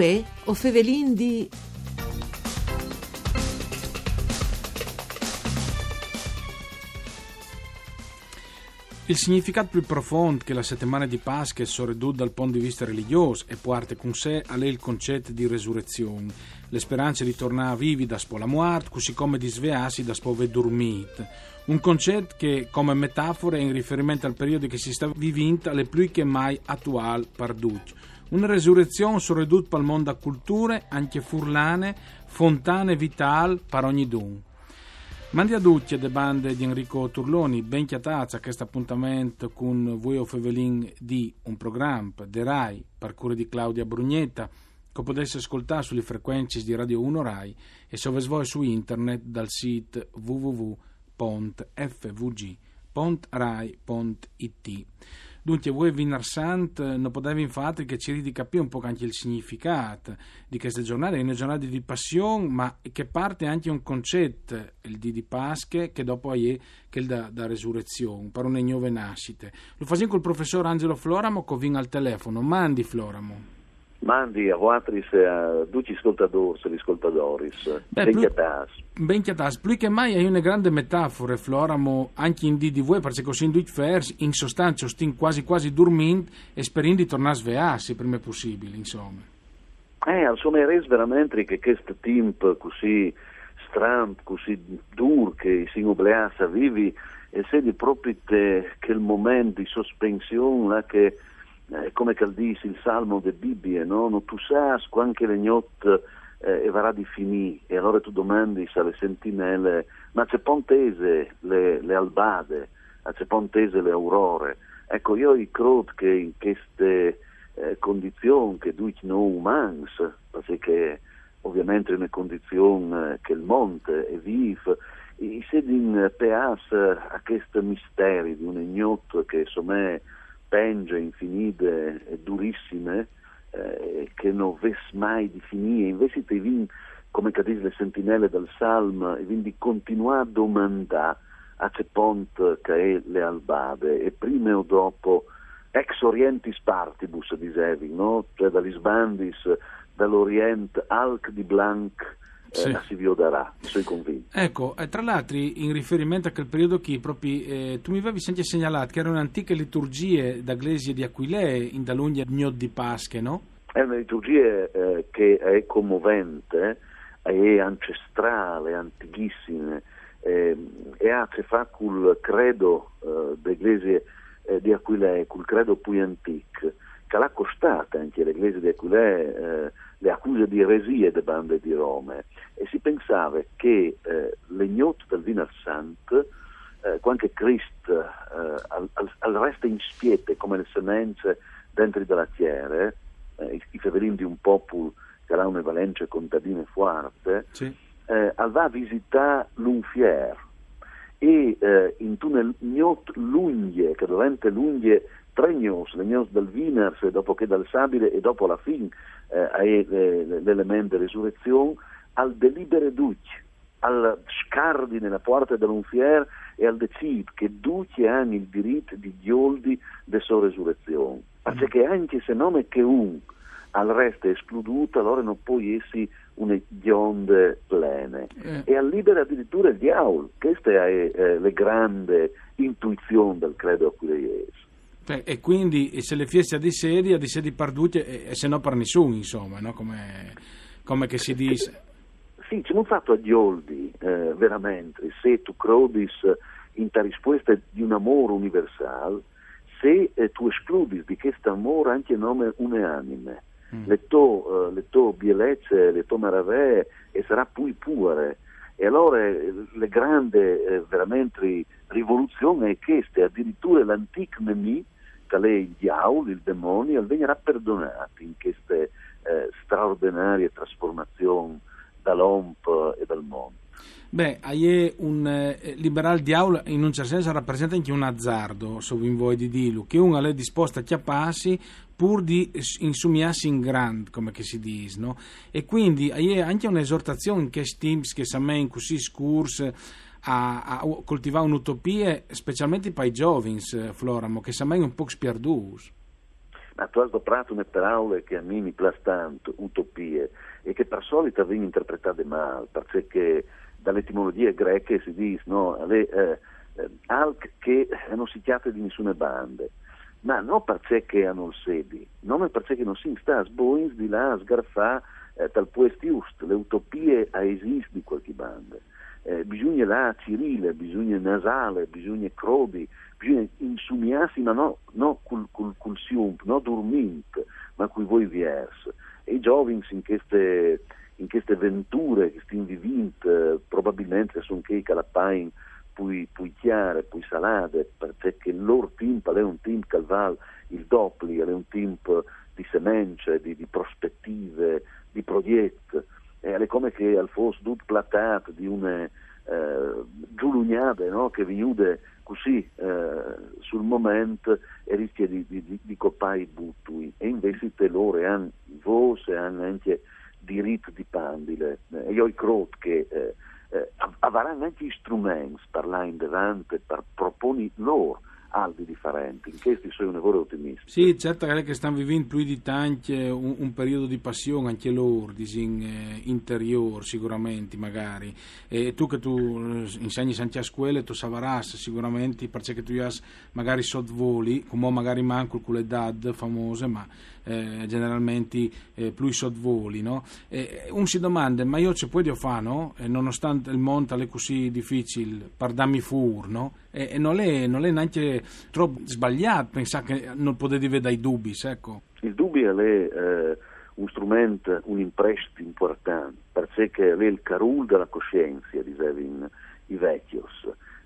Uè, o fevelin di... Il significato più profondo che la settimana di Pasqua è sorredut dal punto di vista religioso e porta con sé a lei il concetto di resurrezione, le speranze di tornare vivi da spola muart, così come di svearsi da spove dormit. Un concetto che, come metafora, è in riferimento al periodo che si sta vivendo, alle più che mai attuale parduccio. Una resurrezione sorredut il mondo a culture, anche furlane, fontane vital per ogni dun. Mandi a tutti le bande di Enrico Turloni, ben chiatazza a questo appuntamento con voi o Fevelin di un programma de RAI, cura di Claudia Brugnetta, che potesse ascoltare sulle frequenze di Radio 1 RAI e se voi su internet dal sito www.fvg.rai.it. Dunque, voi Vinarsant non potevi infatti che ci di capire un po' anche il significato di queste giornate, è una giornata di passione, ma che parte anche un concetto, il di di Pasche, che dopo è che da, da resurrezione, per una nuove nascite. Lo facciamo col professor Angelo Floramo, che viene al telefono. Mandi Floramo. Mandi a Voatris e a tutti gli ascoltatori e gli ascoltadoris. Ben chiatas. Ben chiatas, più che mai hai una grande metafora, Floramo, anche in DDV, perché così in due vers, in sostanza, stin quasi quasi dormendo e sperando di tornare a svearsi prima possibile, insomma. Eh, al suo meres veramente che questo tempo così stramp, così dur che si obbliassa vivi, e se di proprio te, che il momento di sospensione che eh, come che dice il salmo de Bibbie, no? Non tu sai quanto le notte eh, e varrà di finì e allora tu domandi se le sentinelle, ma c'è pontese le, le albade, c'è pontese le aurore. Ecco, io credo che in queste eh, condizioni che due noi umani, perché ovviamente è una condizione eh, che il monte è vivo, e se in peas a questo mistero di un ignoto che insomma penge infinite e durissime eh, che non ves mai di finire invece ti vin come dice le sentinelle del Salmo e quindi continua a domandare a che ponte che è le albade e prima o dopo ex orientis partibus dicevi no? cioè dagli sbandis dall'Oriente alc di blanc eh, Sì. si vioderà, sono convinto. Ecco, e tra l'altro, in riferimento a quel periodo che proprio, eh, tu mi avevi sempre segnalato che erano antiche liturgie da Glesie di Aquilea in Dalugna Gnod di Pasche, no? È una liturgia eh, che è commovente, è ancestrale, antichissima eh, e ha a che fare col credo eh, dell'Eglise eh, di Aquilea, col credo più antico, l'ha costata anche all'Eglise di Aquilea eh, le accuse di eresie de bande di Rome e si pensava che eh, l'egnoto del Wiener Sant eh, quando Cristo eh, al, al, al resta in spiete come le semenze dentro della tiere, eh, i, i fevelini di un popolo che ha una valenza contadina forte, Sì. eh, al va a visitare l'Unfier e eh, in tunnel gnot lunghe, che dovente lunghe tre gnos, le gnos del Wieners, e dopo che dal Sabile e dopo la fin eh, l'elemento di resurrezione, al delibere duc, al scardi nella porta dell'Unfier e al decid che duci hanno il diritto di gioldi de sua resurrezione. Perché anche se non è che un al resto è escluduto, allora non può essere una gionde plene. Eh. E al libera addirittura il diavolo. Questa è eh, la grande intuizione del credo aquileiese. Beh, E quindi se le fieste di sedi, di sedi perdute, e, e se no per nessuno, insomma, no? come, come che si dice. Sì, ci hanno fatto a Gioldi, eh, veramente, se tu crodis in la risposta di un amore universale, se eh, tu escludi di questo amore anche il nome unanime, Mm. le eh, le to bielezze, le to maravè, e sarà pui pure. E allora eh, le grandi eh, veramente rivoluzioni è questa, addirittura l'antico nemico, è il diavolo, il demonio, venirà perdonato in queste eh, straordinarie trasformazioni dall'omp e dal mondo. Beh, è un eh, liberal diavolo in un certo senso rappresenta anche un azzardo, in voi di dirlo, che uno è disposto a chiapparsi pur di insumiarsi in grand, come si dice, no? E quindi è anche un'esortazione che stims che samen così scurs a, a coltivare un'utopia, specialmente per i giovani, Floramo, che samen un po' spiardus. Ma tu hai doprato una parole che a me mi piace tanto, utopie, e che per solito vengono interpretate male, perché dall'etimologia greca si dice, no, le, eh, eh, alc che non si chiate di nessuna banda, ma non perché hanno il sedi, non perché non si sta sboins di là a sgarfare eh, tal puesto giusto, le utopie a esiste di qualche banda. Eh, bisogna là Cirile, bisogna Nasale, bisogna Crodi, bisogna insumiarsi, ma no, no col, col, col siump, no dormint, ma con voi vers. E i giovani in queste, in queste venture che stiamo vivendo, eh, probabilmente sono che calapain poi, poi chiare, poi salate, perché il loro team è un team che va il doppli, è un team di semence, di, di prospettive, di progetti, è come che al fosse tutto platat di una eh, giulugnate no? che viude così eh, sul momento e rischia di, di, di coppare i buttui e invece te loro hanno voce, hanno anche diritto di pandile e io credo che eh, eh, avranno anche strumenti per là in davanti per proporre loro albi differenti, in questi sono un lavoro ottimista. Sì, certo che stanno vivendo più di tanti un, un periodo di passione anche loro, disin, eh, interior sicuramente magari. E tu che tu eh, insegni anche a scuola, tu savras sicuramente perché tu hai magari sottvoli, come magari manco le dad famose, ma eh, generalmente eh, più sottvoli, no? E un si domanda, ma io ci puoi fare, no? E nonostante il mondo è così difficile, per darmi fur, no? E, e non, è, non, è, neanche troppo sbagliato pensare che non potete vedere dai dubbi, ecco. Il dubbio è eh, un strumento, un imprestito importante, perché è il carul della coscienza, dicevano i vecchi.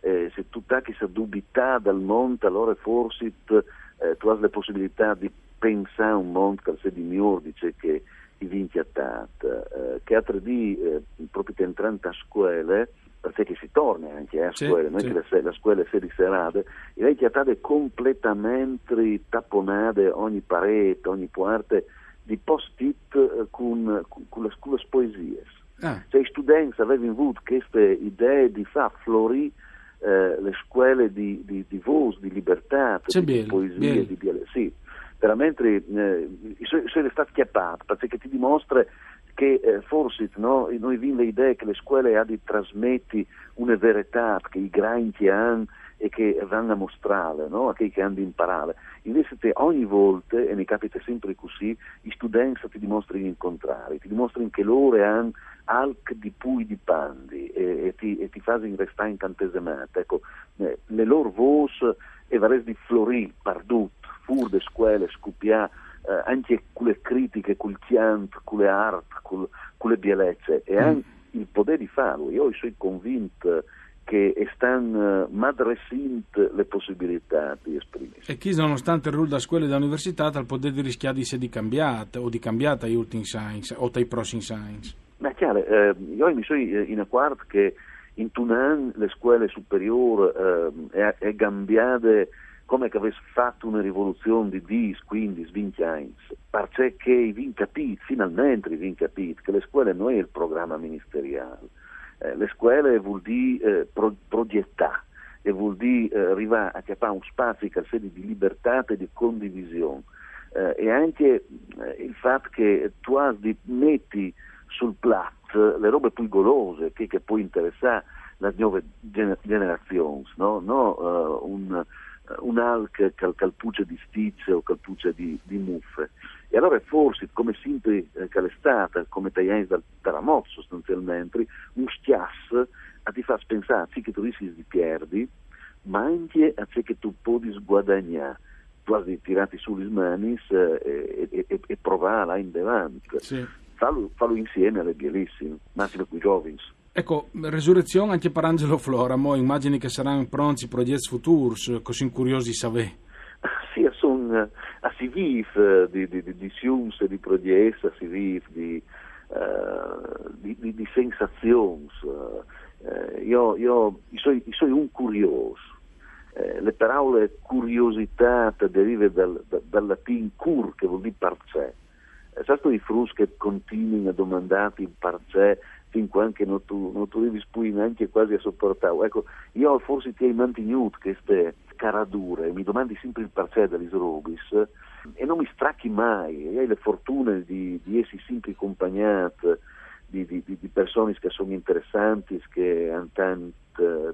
Eh, se tu hai questa dubità dal mondo, allora forse eh, tu hai la possibilità di pensare a un mondo che se di mio dice che i vinti attati, eh, che a 3D, eh, proprio entrando a scuola, perché si torna anche a scuola, sì, non sì. che la scuola sia di serate, i vecchi attati completamente tapponate ogni parete, ogni parte di post-it eh, con, con, con, le, con le poesie. Ah. Cioè, i studenti avevano avuto queste idee di far florire eh, le scuole di, di, di voce, di libertà, di, di poesie, di biele. Sì, veramente eh, sono stato chiappato perché ti dimostra che eh, forse no, noi abbiamo l'idea che le scuole hanno di trasmettere una verità che i granchi hanno e che vanno a mostrare no, a chi hanno di imparare. Invece te ogni volta, e mi capita sempre così, i studenti ti dimostrano il contrario, ti dimostrano che loro hanno alc di pui di pandi e, e ti, e ti fanno restare incantesemate. Ecco, eh, le loro voci e varesi di florì, pardut, fur de scuole, scupià, eh, anche con le critiche, con il chianto, con le art, con, con le bellezze e mm. anche il potere di farlo. Io sono convinto che stanno madresint le possibilità di esprimersi. E chi nonostante il ruolo da scuola e da università ha il potere di rischiare di essere cambiata o di cambiata agli ultimi science o dai prossimi science? Ma chiaro, eh, io mi sono in accordo che in Tunan le scuole superiori eh, è, è cambiate come che avesse fatto una rivoluzione di 10, 15, 20 anni, perché i vin capito, finalmente i vin capito, che le scuole non è il programma ministeriale, eh, le scuole vuol dire eh, pro, progettare e vuol dire eh, arrivare a capire un spazio che sia di libertà e di condivisione eh, e anche eh, il fatto che tu di metti sul piatto le robe più golose che, che può interessare le nuove generazioni, no? no uh, un, un'alca cal, calpuccia di stizze o calpuccia di, di, muffe. E allora forse, come sempre eh, che l'estate, come tagliani dal terremoto sostanzialmente, un schiass a ti fa pensare sì che tu rischi di perdi, ma anche a ciò che tu puoi guadagnare quasi tirati sulle mani eh, e, e, e, provare là in davanti. Sì. Fallo, fallo, insieme alle bellissime, massimo con i giovani. Ecco, resurrezione anche per Angelo Flora, mo immagini che saranno pronti progetti futuri, così curiosi sapere. Sì, sono a si vive di, di, di, di siums, di progetti, a si vive di, uh, di, di, di sensazioni. Uh, io, io, io, sono, un curioso. Eh, le parole curiosità derivano dal, dal, dal latino cur, che vuol dire parcè. Eh, certo i frus che continuano a domandarti parcè fin quando non tu, non tu devi spui neanche quasi a sopportare. Ecco, io forse ti hai mantenuto queste caradure, mi domandi sempre il perché degli robis, e non mi stracchi mai, e hai le fortune di, di essere sempre accompagnato di, di, di, persone che sono interessanti, che hanno tanti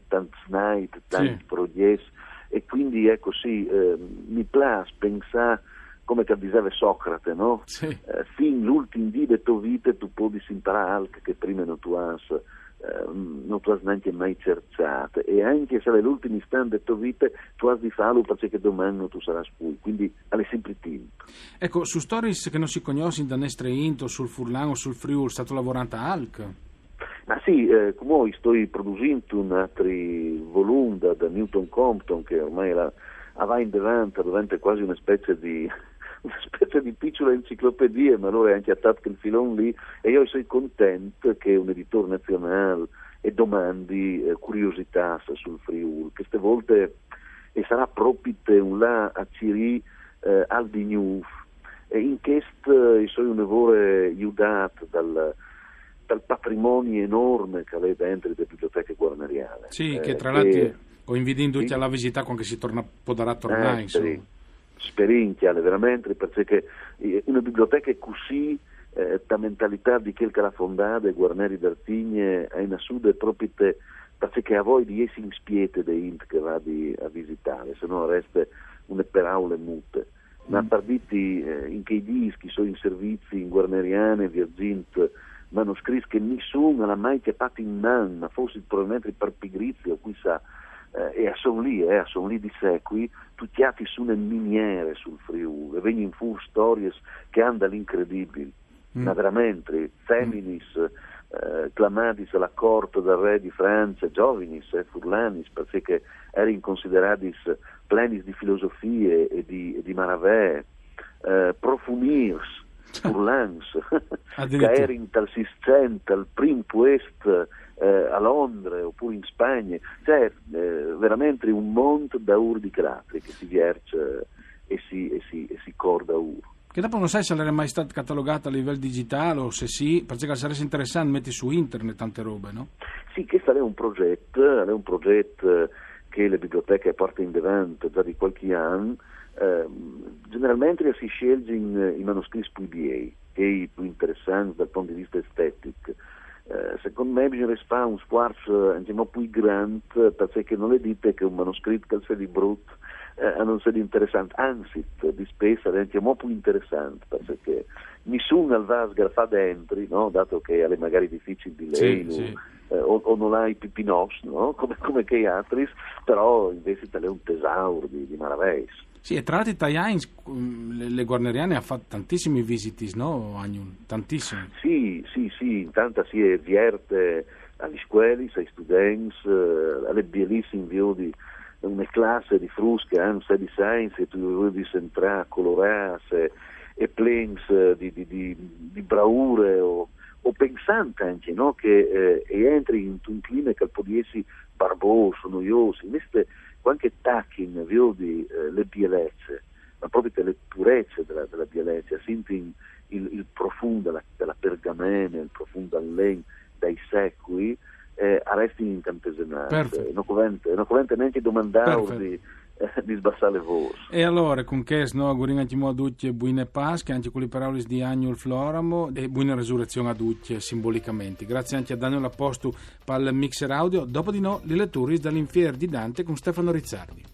tant night, tanti sì. progetti e quindi ecco sì, eh, mi piace pensare come che diceva Socrate, no? Sì. Eh, fin l'ultimo dì della tua vita tu puoi imparare altro che prima non tu hai eh, non tu hai neanche mai cercato e anche se è l'ultimo istante della tua vita tu hai di farlo perché domani tu sarai qui quindi alle sempre tempo ecco su stories che non si conoscono da Nestre Into sul Furlan o sul Friul stato lavorando a Alc ma sì, eh, come sto producendo un altro volume da, da, Newton Compton che ormai la, va in davanti, diventa quasi una specie di una specie di piccola enciclopedia, ma allora è anche attaccato il filone lì e io sono contento che un editore nazionale e domandi eh, curiosità sul Friuli. Queste volte e sarà proprio un là a Ciri eh, al di News e in questo eh, sono un lavoro aiutato dal, dal patrimonio enorme che lei dentro le biblioteche guarneriane. Sì, eh, che tra l'altro ho invitato tutti alla visita quando si torna, potrà tornare. Eh, insomma sperinchiale veramente perché una biblioteca è così eh, la mentalità di quel che l'ha fondata Guarneri d'Artigne è in assude proprio te, perché a voi di essere in spiete dei int che vadi a visitare se no resta una paraule mute ma mm. partiti eh, in che dischi sono in servizi in guarneriane viaggint manoscritti che nessuno l'ha mai chiappato in mano ma forse probabilmente per pigrizia o chissà eh, e sono lì, eh, sono lì di secoli, tutti su una miniere sul Friuli, e vengono fuori storie che hanno dall'incredibile, mm. ma veramente, feminis, eh, clamadis alla corte del re di Francia, giovanis, eh, furlanis, perché erano considerati plenis di filosofie e di, e di maravè, eh, profumirs, furlans, che erano tal sistente, al prim puest eh, a Londra oppure in Spagna, c'è eh, veramente un monte da ur di crateri che si vierce e si, e si, e si corda ur. Che dopo non sai se l'era mai stata catalogata a livello digitale o se sì, perché sarebbe interessante mettere su internet tante robe, no? Sì, questo è un progetto, è un progetto che le biblioteche portano in avanti già di qualche anno. Eh, generalmente si scelgono i manoscritti più BA, che i più interessanti dal punto di vista estetico eh, secondo me bisogna fare un sforzo diciamo, più grande perché non è detto che un manoscritto sia di brutto eh, non sia interessante, anzi di spesso è diciamo, più interessante perché nessuno va a fa dentro, no? dato che è magari difficile di lei sì, sì. Eh, o, o, non hai pipinos no? come, come che altri, però invece è un tesauro di, di maravillas. Sì, e tra l'altro Italiani, le, le guarneriane ha fatto tantissimi visiti, no, Agnun? Tantissimi. Sì, sì, sì, intanto si è vierte agli scuoli, ai studenti, eh, alle bellissime di una classe di frusche, anzi di science, e tu devi entrare colorate e plens eh, di, di, di, di bravure o, o pensante anche, no? che eh, entri in un clima che può essere barboso, noioso, invece anche tacching, vedi eh, le bellezze, ma proprio le purezze della, della bellezza, senti il, il, profondo della, della pergamena, il profondo allen dai secoli, eh, arresti incantesenati. Non convente neanche domandare di, eh, di sbassare le voci. E allora, con che no, auguriamo anche a tutti buone Pasche, anche con le parole di Agnol Floramo e buona resurrezione a tutti simbolicamente. Grazie anche a Daniel Appostu per il mixer audio. Dopo di no, le letture dall'infier di Dante con Stefano Rizzardi.